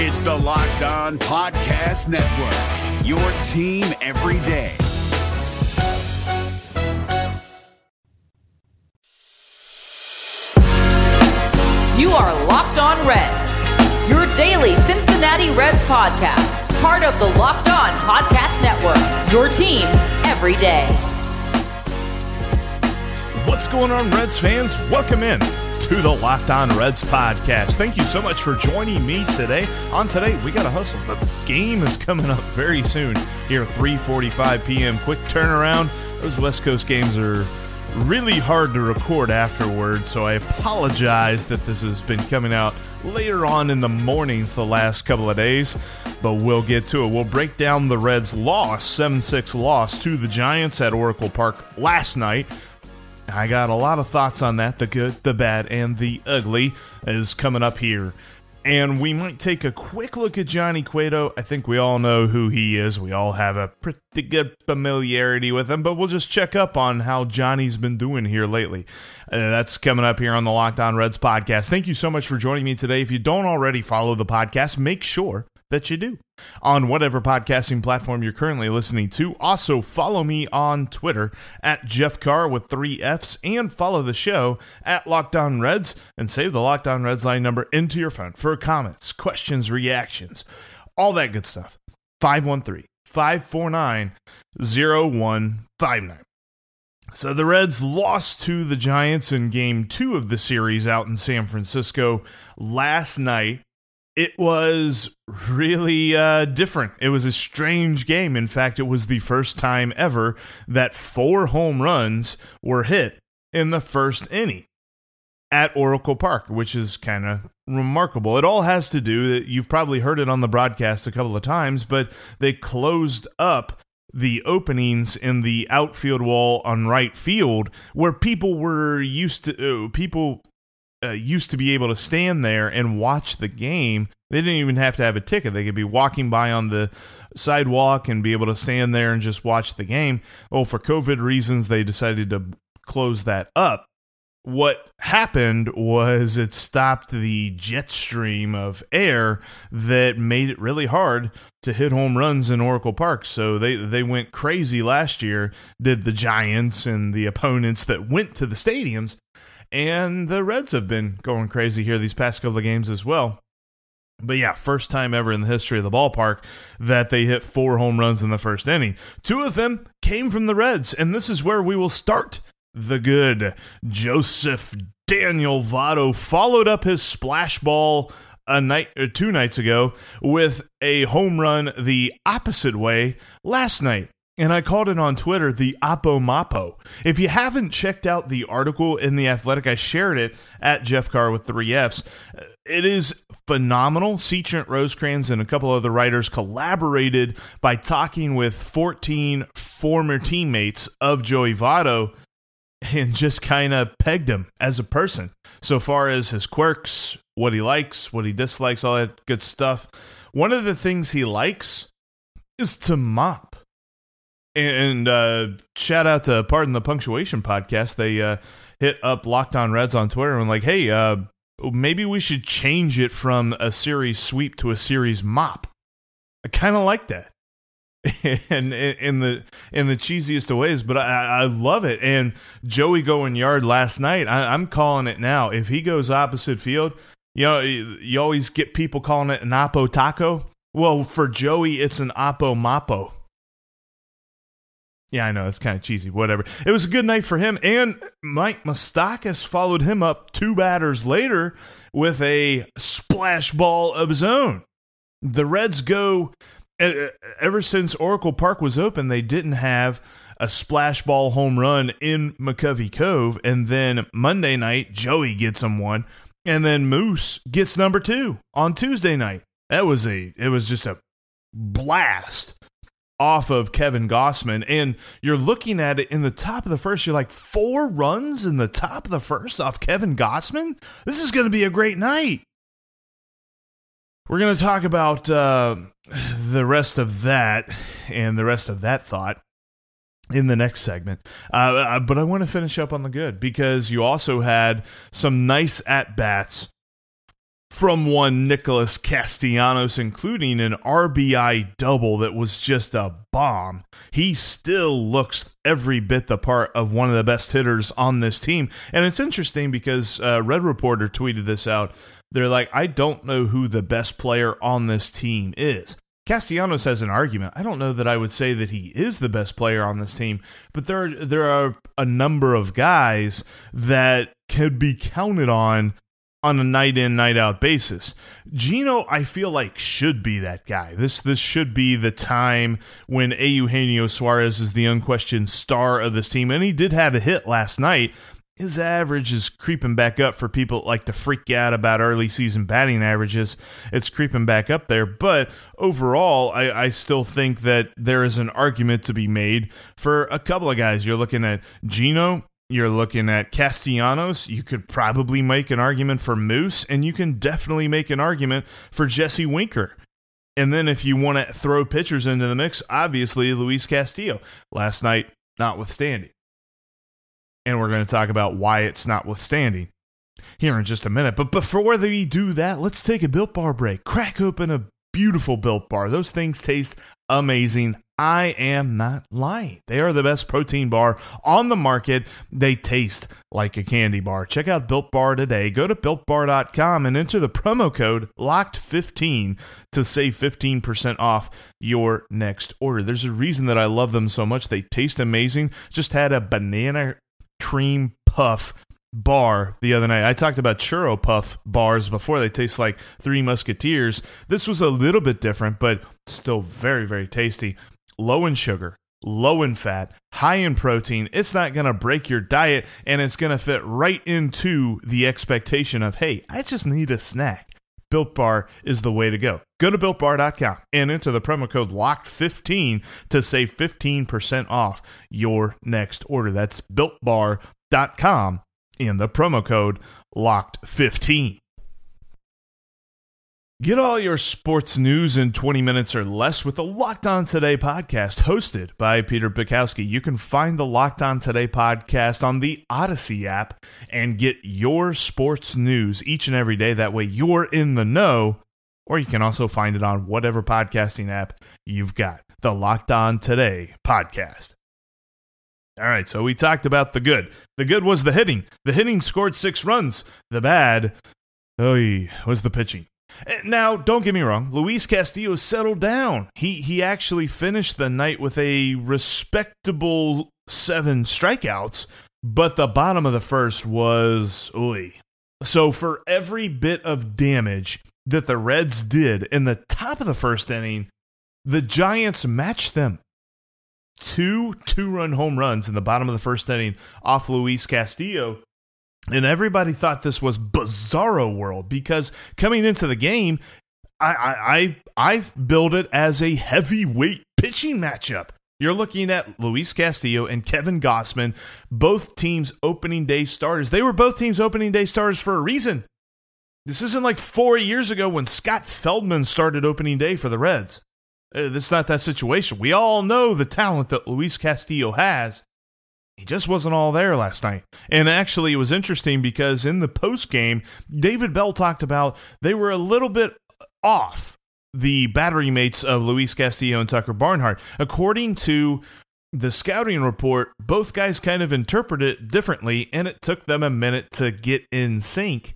It's the Locked On Podcast Network, your team every day. You are Locked On Reds, your daily Cincinnati Reds podcast, part of the Locked On Podcast Network, your team every day. What's going on, Reds fans? Welcome in to the Locked On Reds podcast. Thank you so much for joining me today. On today, we got to hustle. The game is coming up very soon here, 3:45 p.m. Quick turnaround. Those West Coast games are really hard to record afterward, so I apologize that this has been coming out later on in the mornings the last couple of days, but we'll get to it. We'll break down the Reds' loss, 7 6 loss to the Giants at Oracle Park last night. I got a lot of thoughts on that the good, the bad, and the ugly is coming up here. And we might take a quick look at Johnny Cueto. I think we all know who he is. We all have a pretty good familiarity with him, but we'll just check up on how Johnny's been doing here lately. Uh, that's coming up here on the Locked On Reds podcast. Thank you so much for joining me today. If you don't already follow the podcast, make sure that you do on whatever podcasting platform you're currently listening to. Also, follow me on Twitter at Jeff Carr with three F's and follow the show at Locked On Reds and save the Locked On Reds line number into your phone for comments, questions, reactions, all that good stuff. 513 549 0159. So the Reds lost to the Giants in game two of the series out in San Francisco last night it was really uh, different. It was a strange game. In fact, it was the first time ever that four home runs were hit in the first inning at Oracle Park, which is kind of remarkable. It all has to do that you've probably heard it on the broadcast a couple of times, but they closed up the openings in the outfield wall on right field where people were used to uh, people uh, used to be able to stand there and watch the game. They didn't even have to have a ticket. They could be walking by on the sidewalk and be able to stand there and just watch the game. Well, for COVID reasons, they decided to close that up. What happened was it stopped the jet stream of air that made it really hard to hit home runs in Oracle Park. So they they went crazy last year. Did the Giants and the opponents that went to the stadiums and the Reds have been going crazy here these past couple of games as well. But yeah, first time ever in the history of the ballpark that they hit four home runs in the first inning. Two of them came from the Reds, and this is where we will start the good. Joseph Daniel Votto followed up his splash ball a night or two nights ago with a home run the opposite way last night and I called it on Twitter the Oppo. If you haven't checked out the article in The Athletic, I shared it at Jeff Carr with three F's. It is phenomenal. Trent Rosecrans and a couple other writers collaborated by talking with 14 former teammates of Joey Votto and just kind of pegged him as a person. So far as his quirks, what he likes, what he dislikes, all that good stuff. One of the things he likes is to mop and uh, shout out to Pardon the Punctuation podcast. They uh, hit up Locked On Reds on Twitter and like, hey, uh, maybe we should change it from a series sweep to a series mop. I kind of like that. and in the in the cheesiest of ways, but I, I love it. And Joey going yard last night, I, I'm calling it now. If he goes opposite field, you know, you always get people calling it an oppo taco. Well, for Joey, it's an oppo mapo. Yeah, I know it's kind of cheesy. Whatever. It was a good night for him, and Mike Moustakas followed him up two batters later with a splash ball of his own. The Reds go ever since Oracle Park was open. They didn't have a splash ball home run in McCovey Cove, and then Monday night Joey gets him one, and then Moose gets number two on Tuesday night. That was a it was just a blast off of Kevin Gausman. and you're looking at it in the top of the first. You're like four runs in the top of the first off Kevin Gausman? This is going to be a great night. We're going to talk about uh, the rest of that and the rest of that thought in the next segment. Uh, uh but I want to finish up on the good because you also had some nice at bats from one Nicholas Castellanos, including an RBI double that was just a bomb. He still looks every bit the part of one of the best hitters on this team. And it's interesting because uh, Red Reporter tweeted this out. They're like, I don't know who the best player on this team is. Castellanos has an argument. I don't know that I would say that he is the best player on this team, but there are, there are a number of guys that could be counted on on a night in night out basis. Gino, I feel like should be that guy. This this should be the time when Eugenio Suarez is the unquestioned star of this team, and he did have a hit last night. His average is creeping back up for people like to freak out about early season batting averages. It's creeping back up there, but overall, I, I still think that there is an argument to be made for a couple of guys. You're looking at Gino, you're looking at Castellanos. You could probably make an argument for Moose, and you can definitely make an argument for Jesse Winker. And then if you want to throw pitchers into the mix, obviously Luis Castillo. Last night, notwithstanding. And we're going to talk about why it's notwithstanding here in just a minute. But before we do that, let's take a Built Bar break. Crack open a beautiful Built Bar. Those things taste amazing. I am not lying. They are the best protein bar on the market. They taste like a candy bar. Check out Built Bar today. Go to builtbar.com and enter the promo code LOCKED15 to save 15% off your next order. There's a reason that I love them so much. They taste amazing. Just had a banana cream puff bar the other night. I talked about churro puff bars before. They taste like Three Musketeers. This was a little bit different, but still very, very tasty. Low in sugar, low in fat, high in protein. It's not going to break your diet, and it's going to fit right into the expectation of, hey, I just need a snack. Built Bar is the way to go. Go to builtbar.com and enter the promo code LOCKED15 to save 15% off your next order. That's builtbar.com and the promo code LOCKED15. Get all your sports news in 20 minutes or less with the Locked On Today podcast hosted by Peter Bukowski. You can find the Locked On Today podcast on the Odyssey app and get your sports news each and every day. That way you're in the know. Or you can also find it on whatever podcasting app you've got. The Locked On Today podcast. All right, so we talked about the good. The good was the hitting. The hitting scored six runs. The bad, oh, was the pitching. Eh, now, don't get me wrong. Luis Castillo settled down. He he actually finished the night with a respectable seven strikeouts, but the bottom of the first was oy. So for every bit of damage that the Reds did in the top of the first inning, the Giants matched them. Two two-run home runs in the bottom of the first inning off Luis Castillo and everybody thought this was bizarro world because coming into the game, I I I, I build it as a heavyweight pitching matchup. You're looking at Luis Castillo and Kevin Gausman, both teams opening day starters. They were both teams opening day starters for a reason. This isn't like four years ago when Scott Feldman started opening day for the Reds. Uh, this not that situation. We all know the talent that Luis Castillo has he just wasn't all there last night. And actually, it was interesting because in the post game, David Bell talked about they were a little bit off the battery mates of Luis Castillo and Tucker Barnhart. According to the scouting report, both guys kind of interpreted it differently, and it took them a minute to get in sync.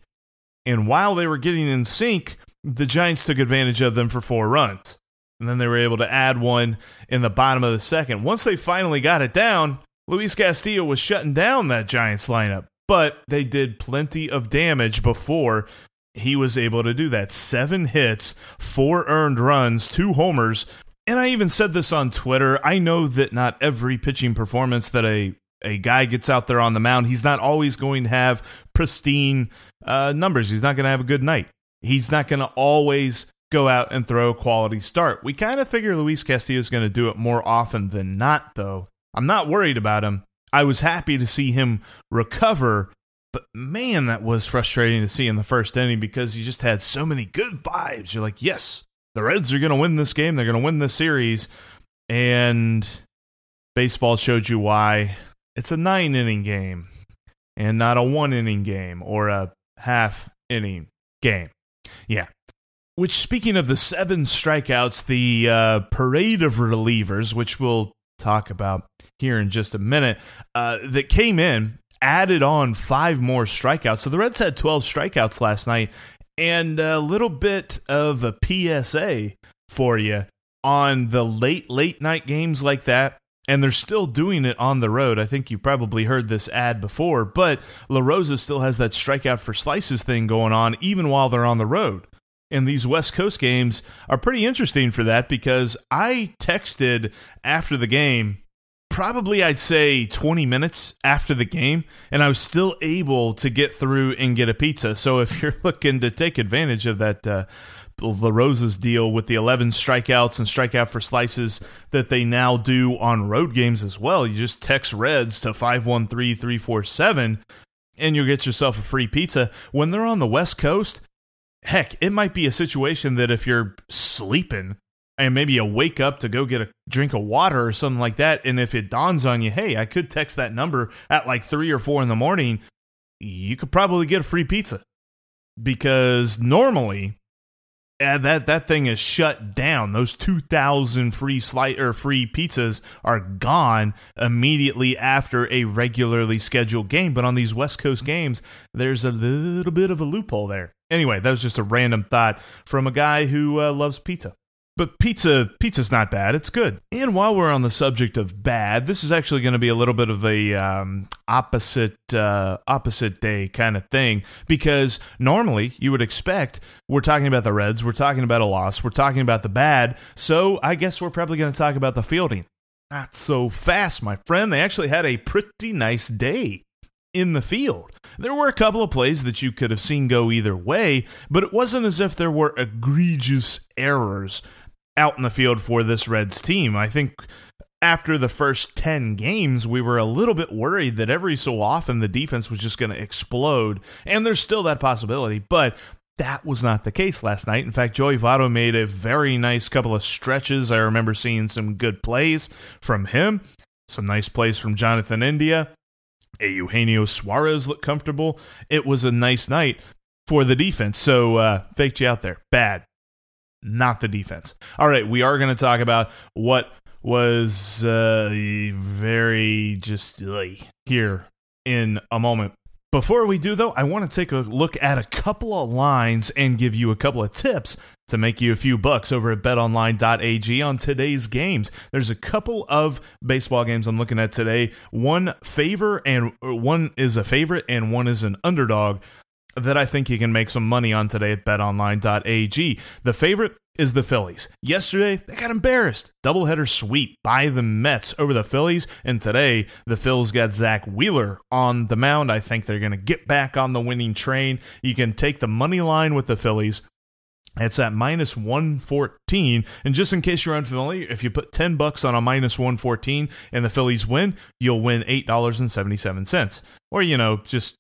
And while they were getting in sync, the Giants took advantage of them for four runs. And then they were able to add one in the bottom of the second. Once they finally got it down, Luis Castillo was shutting down that Giants lineup, but they did plenty of damage before he was able to do that. Seven hits, four earned runs, two homers. And I even said this on Twitter. I know that not every pitching performance that a a guy gets out there on the mound, he's not always going to have pristine uh, numbers. He's not going to have a good night. He's not going to always go out and throw a quality start. We kind of figure Luis Castillo is going to do it more often than not, though. I'm not worried about him. I was happy to see him recover, but man, that was frustrating to see in the first inning because you just had so many good vibes. You're like, yes, the Reds are going to win this game. They're going to win this series. And baseball showed you why it's a nine inning game and not a one inning game or a half inning game. Yeah. Which, speaking of the seven strikeouts, the uh, parade of relievers, which we'll talk about here in just a minute, uh, that came in, added on five more strikeouts. So the Reds had 12 strikeouts last night, and a little bit of a PSA for you on the late, late night games like that. And they're still doing it on the road. I think you probably heard this ad before, but La Rosa still has that strikeout for slices thing going on even while they're on the road. And these West Coast games are pretty interesting for that because I texted after the game probably I'd say 20 minutes after the game, and I was still able to get through and get a pizza. So if you're looking to take advantage of that uh, La Rosa's deal with the 11 strikeouts and strikeout for slices that they now do on road games as well, you just text Reds to 513 347 and you'll get yourself a free pizza. When they're on the West Coast, heck, it might be a situation that if you're sleeping and maybe a wake up to go get a drink of water or something like that. And if it dawns on you, hey, I could text that number at like three or four in the morning, you could probably get a free pizza because normally uh, that that thing is shut down. Those two thousand free slight or free pizzas are gone immediately after a regularly scheduled game. But on these West Coast games, there's a little bit of a loophole there. Anyway, that was just a random thought from a guy who uh, loves pizza. But pizza, pizza's not bad. It's good. And while we're on the subject of bad, this is actually going to be a little bit of a um, opposite uh, opposite day kind of thing because normally you would expect we're talking about the Reds, we're talking about a loss, we're talking about the bad. So I guess we're probably going to talk about the fielding. Not so fast, my friend. They actually had a pretty nice day in the field. There were a couple of plays that you could have seen go either way, but it wasn't as if there were egregious errors out in the field for this Reds team. I think after the first 10 games, we were a little bit worried that every so often the defense was just going to explode. And there's still that possibility, but that was not the case last night. In fact, Joey Votto made a very nice couple of stretches. I remember seeing some good plays from him, some nice plays from Jonathan India. Eugenio Suarez looked comfortable. It was a nice night for the defense. So, uh, faked you out there. Bad not the defense. All right, we are going to talk about what was uh, very just uh, here in a moment. Before we do, though, I want to take a look at a couple of lines and give you a couple of tips to make you a few bucks over at betonline.ag on today's games. There's a couple of baseball games I'm looking at today. One favor and one is a favorite and one is an underdog that I think you can make some money on today at betonline.ag. The favorite is the Phillies. Yesterday, they got embarrassed. Doubleheader sweep by the Mets over the Phillies. And today, the Phils got Zack Wheeler on the mound. I think they're going to get back on the winning train. You can take the money line with the Phillies. It's at minus 114. And just in case you're unfamiliar, if you put 10 bucks on a minus 114 and the Phillies win, you'll win $8.77. Or, you know, just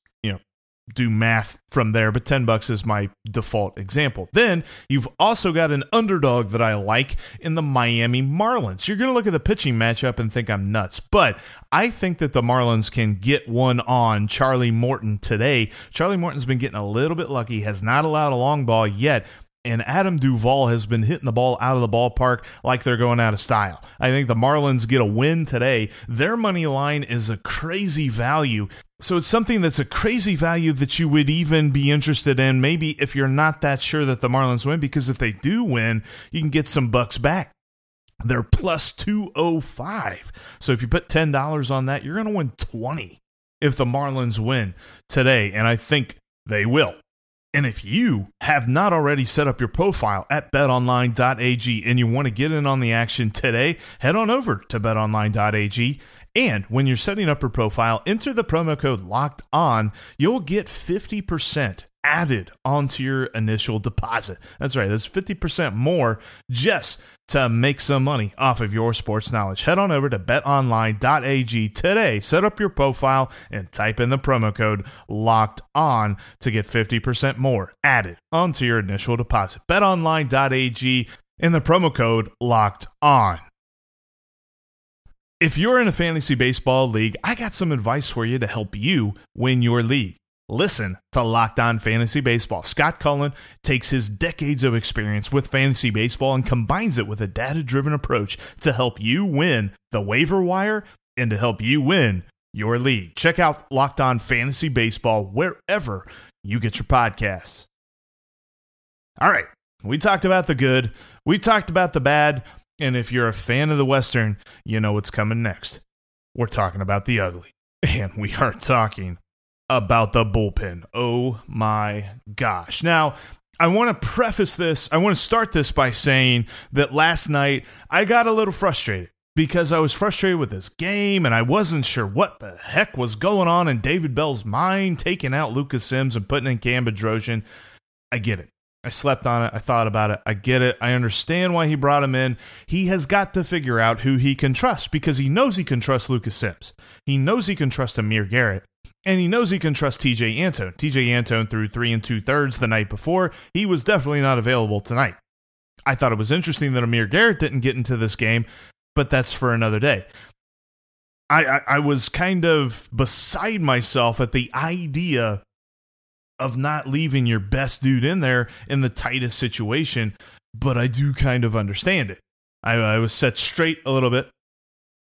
do math from there, but 10 bucks is my default example. Then you've also got an underdog that I like in the Miami Marlins. You're going to look at the pitching matchup and think I'm nuts, but I think that the Marlins can get one on Charlie Morton today. Charlie Morton's been getting a little bit lucky, has not allowed a long ball yet, and Adam Duvall has been hitting the ball out of the ballpark like they're going out of style. I think the Marlins get a win today. Their money line is a crazy value. So it's something that's a crazy value that you would even be interested in, maybe if you're not that sure that the Marlins win, because if they do win, you can get some bucks back. They're plus 205. So if you put $10 on that, you're going to win 20 if the Marlins win today. And I think they will. And if you have not already set up your profile at betonline.ag and you want to get in on the action today, head on over to betonline.ag. And when you're setting up your profile, enter the promo code locked on. You'll get 50% added onto your initial deposit. That's right, that's 50% more just to make some money off of your sports knowledge. Head on over to betonline.ag today, set up your profile, and type in the promo code locked on to get 50% more added onto your initial deposit. betonline.ag and the promo code locked on. If you're in a fantasy baseball league, I got some advice for you to help you win your league. listen to Locked On Fantasy Baseball. Scott Cullen takes his decades of experience with fantasy baseball and combines it with a data driven approach to help you win the waiver wire and to help you win your league. Check out Locked On Fantasy Baseball wherever you get your podcasts. All right, we talked about the good, we talked about the bad, and if you're a fan of the Western, you know what's coming next. We're talking about the ugly, and we are talking about the bullpen. Oh my gosh. Now, I want to preface this, I want to start this by saying that last night I got a little frustrated because I was frustrated with this game and I wasn't sure what the heck was going on in David Bell's mind, taking out Lucas Sims and putting in Cam Bedrosian. I get it. I slept on it. I thought about it. I get it. I understand why he brought him in. He has got to figure out who he can trust because he knows he can trust Lucas Sims. He knows he can trust Amir Garrett. And he knows he can trust Tejay Antone. Tejay Antone threw three and two thirds the night before. He was definitely not available tonight. I thought it was interesting that Amir Garrett didn't get into this game, but that's for another day. I, I, I was kind of beside myself at the idea of not leaving your best dude in there in the tightest situation, but I do kind of understand it. I, I was set straight a little bit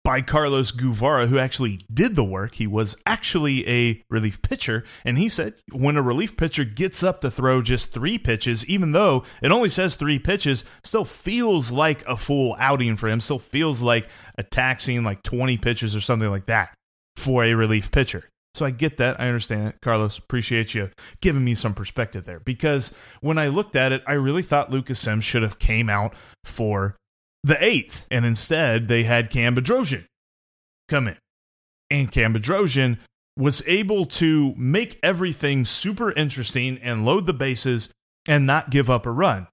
by Carlos Guevara, who actually did the work. He was actually a relief pitcher, and he said when a relief pitcher gets up to throw just three pitches, even though it only says three pitches, still feels like a full outing for him, still feels like a taxing like 20 pitches or something like that for a relief pitcher. So I get that. I understand it. Carlos, appreciate you giving me some perspective there. Because when I looked at it, I really thought Lucas Sims should have came out for the eighth. And instead, they had Cam Bedrosian come in. And Cam Bedrosian was able to make everything super interesting and load the bases and not give up a run.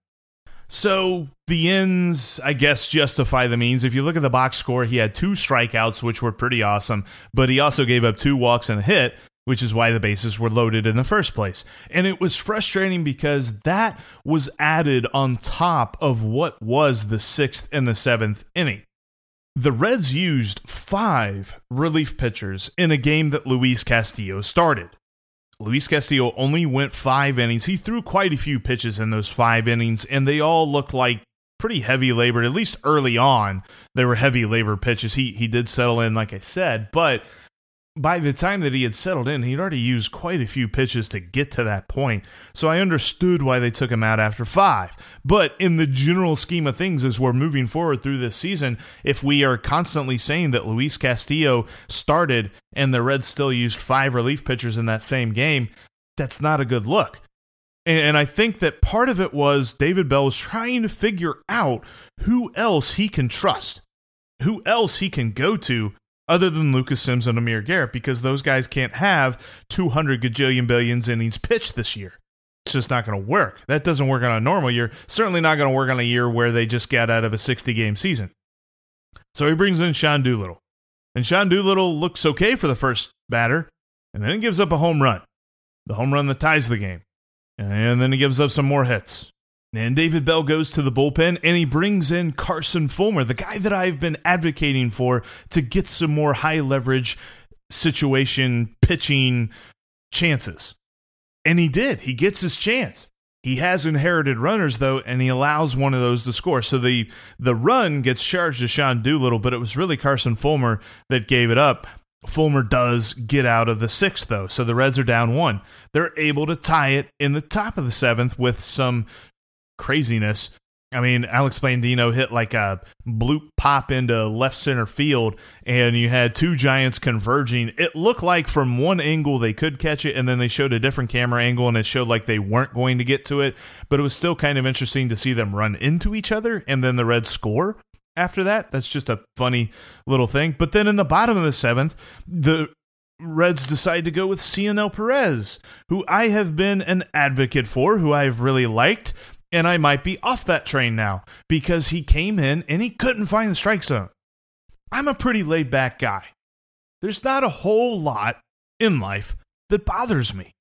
So the ends, I guess, justify the means. If you look at the box score, he had two strikeouts, which were pretty awesome, but he also gave up two walks and a hit, which is why the bases were loaded in the first place. And it was frustrating because that was added on top of what was the sixth and the seventh inning. The Reds used five relief pitchers in a game that Luis Castillo started. Luis Castillo only went five innings. He threw quite a few pitches in those five innings, and they all looked like pretty heavy labor. At least early on, they were heavy labor pitches. He he did settle in, like I said, but by the time that he had settled in, he'd already used quite a few pitches to get to that point. So I understood why they took him out after five. But in the general scheme of things, as we're moving forward through this season, if we are constantly saying that Luis Castillo started and the Reds still used five relief pitchers in that same game, that's not a good look. And I think that part of it was David Bell was trying to figure out who else he can trust, who else he can go to other than Lucas Sims and Amir Garrett because those guys can't have 200 gajillion billions innings pitched this year. It's just not going to work. That doesn't work on a normal year. Certainly not going to work on a year where they just got out of a 60 game season. So he brings in Sean Doolittle. And Sean Doolittle looks okay for the first batter, and then he gives up a home run. The home run that ties the game. And then he gives up some more hits. And David Bell goes to the bullpen and he brings in Carson Fulmer, the guy that I've been advocating for to get some more high leverage situation pitching chances. And he did. He gets his chance. He has inherited runners though, and he allows one of those to score. So the the run gets charged to Sean Doolittle, but it was really Carson Fulmer that gave it up. Fulmer does get out of the sixth, though. So the Reds are down one. They're able to tie it in the top of the seventh with some craziness. I mean, Alex Blandino hit like a bloop pop into left center field, and you had two Giants converging. It looked like from one angle they could catch it, and then they showed a different camera angle, and it showed like they weren't going to get to it. But it was still kind of interesting to see them run into each other, and then the Reds score after that. That's just a funny little thing. But then in the bottom of the seventh, the Reds decide to go with Cionel Perez, who I have been an advocate for, who I've really liked and I might be off that train now because he came in and he couldn't find the strike zone. I'm a pretty laid back guy. There's not a whole lot in life that bothers me.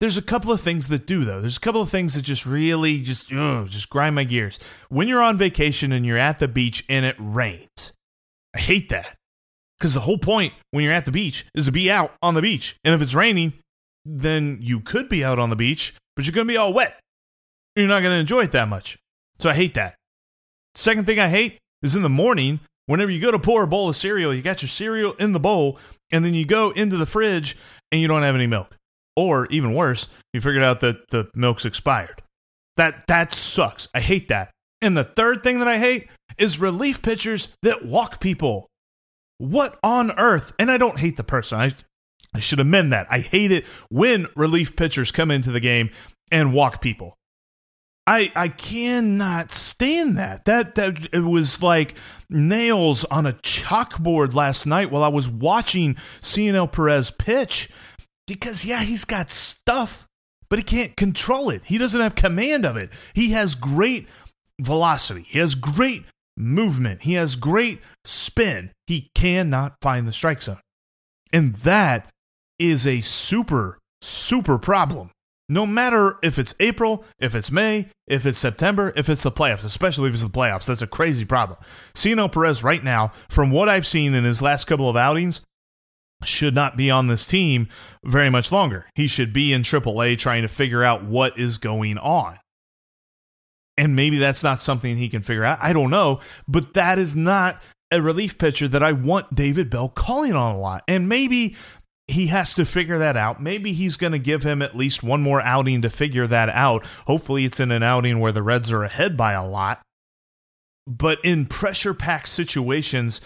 There's a couple of things that do though. There's a couple of things that just really just ugh, just grind my gears. When you're on vacation and you're at the beach and it rains. I hate that. Cuz the whole point when you're at the beach is to be out on the beach. And if it's raining, then you could be out on the beach, but you're going to be all wet. You're not going to enjoy it that much. So I hate that. Second thing I hate is in the morning, whenever you go to pour a bowl of cereal, you got your cereal in the bowl, and then you go into the fridge and you don't have any milk. Or even worse, you figured out that the milk's expired. That that sucks. I hate that. And the third thing that I hate is relief pitchers that walk people. What on earth? And I don't hate the person. I I should amend that. I hate it when relief pitchers come into the game and walk people. I I cannot stand that. That that it was like nails on a chalkboard last night while I was watching Cionel Perez pitch. Because yeah, he's got stuff, but he can't control it. He doesn't have command of it. He has great velocity. He has great movement. He has great spin. He cannot find the strike zone. And that is a super, super problem. No matter if it's April, if it's May, if it's September, if it's the playoffs, especially if it's the playoffs, that's a crazy problem. Cino Perez, right now, from what I've seen in his last couple of outings, should not be on this team very much longer. He should be in AAA trying to figure out what is going on. And maybe that's not something he can figure out. I don't know. But that is not a relief pitcher that I want David Bell calling on a lot. And maybe he has to figure that out. Maybe he's going to give him at least one more outing to figure that out. Hopefully, it's in an outing where the Reds are ahead by a lot. But in pressure packed situations,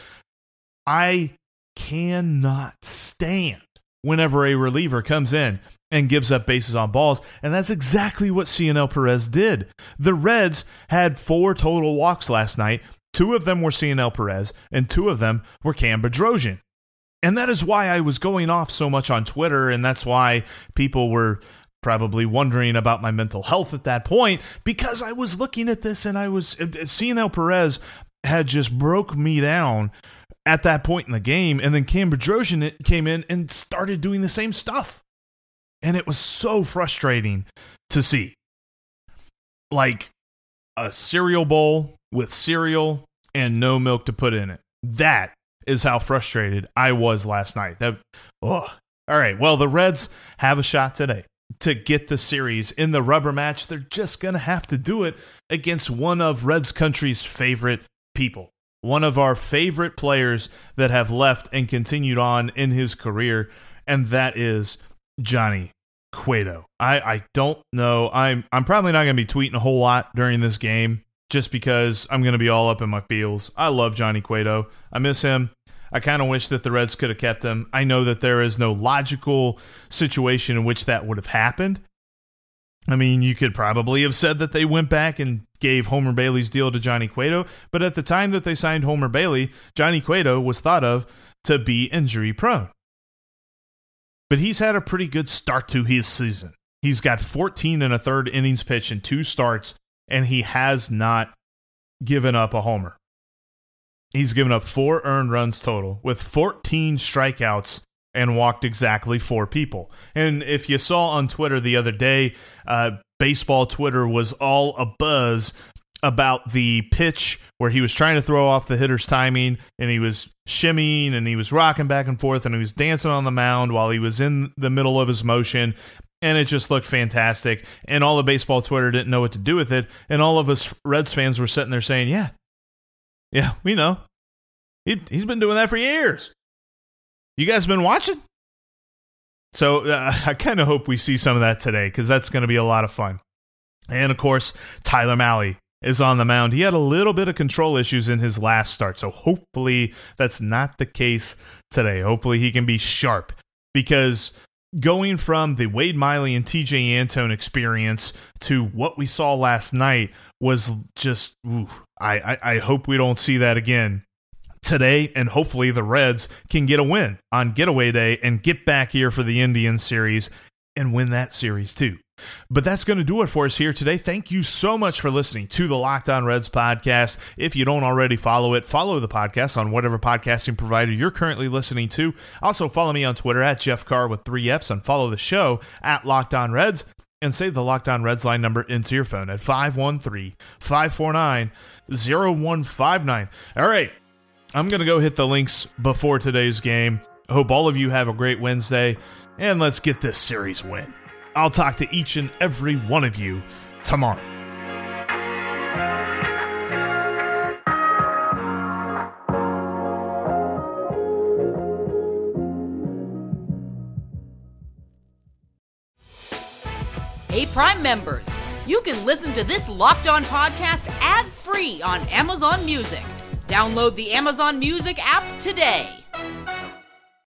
I cannot stand whenever a reliever comes in and gives up bases on balls. And that's exactly what Cionel Perez did. The Reds had four total walks last night. Two of them were Cionel Perez, and two of them were Cam Bedrosian. And that is why I was going off so much on Twitter, and that's why people were probably wondering about my mental health at that point because I was looking at this and I was uh, uh, Cionel Perez had just broke me down at that point in the game, and then Cam Bedrosian came in and started doing the same stuff, and it was so frustrating to see. Like a cereal bowl with cereal and no milk to put in it. That is how frustrated I was last night. That, oh. All right. Well, the Reds have a shot today to get the series in the rubber match. They're just going to have to do it against one of Reds country's favorite people, one of our favorite players that have left and continued on in his career, and that is Johnny Cueto. I, I don't know. I'm I'm probably not going to be tweeting a whole lot during this game just because I'm going to be all up in my feels. I love Johnny Cueto. I miss him. I kind of wish that the Reds could have kept him. I know that there is no logical situation in which that would have happened. I mean, you could probably have said that they went back and gave Homer Bailey's deal to Johnny Cueto, but at the time that they signed Homer Bailey, Johnny Cueto was thought of to be injury prone. But he's had a pretty good start to his season. He's got 14 and a third innings pitched in two starts and he has not given up a homer. He's given up four earned runs total with 14 strikeouts and walked exactly four people. And if you saw on Twitter the other day, uh, baseball Twitter was all a buzz about the pitch where he was trying to throw off the hitter's timing and he was shimmying and he was rocking back and forth and he was dancing on the mound while he was in the middle of his motion and it just looked fantastic. And all the baseball Twitter didn't know what to do with it. And all of us Reds fans were sitting there saying, "Yeah, yeah, we know. He, he's been doing that for years. You guys been watching?" So uh, I kind of hope we see some of that today because that's going to be a lot of fun. And of course, Tyler Mahle is on the mound. He had a little bit of control issues in his last start, so hopefully that's not the case today. Hopefully he can be sharp because going from the Wade Miley and Tejay Antone experience to what we saw last night was just, ooh, I, I, I hope we don't see that again today, and hopefully the Reds can get a win on getaway day and get back here for the Indian series and win that series too. But that's going to do it for us here today. Thank you so much for listening to the Locked On Reds podcast. If you don't already follow it, follow the podcast on whatever podcasting provider you're currently listening to. Also, follow me on Twitter at Jeff Carr with three F's and follow the show at Locked On Reds and save the Locked On Reds line number into your phone at 513 549 0159. All right. I'm going to go hit the links before today's game. Hope all of you have a great Wednesday, and let's get this series win. I'll talk to each and every one of you tomorrow. Hey, Prime members, you can listen to this Locked On podcast ad free on Amazon Music. Download the Amazon Music app today.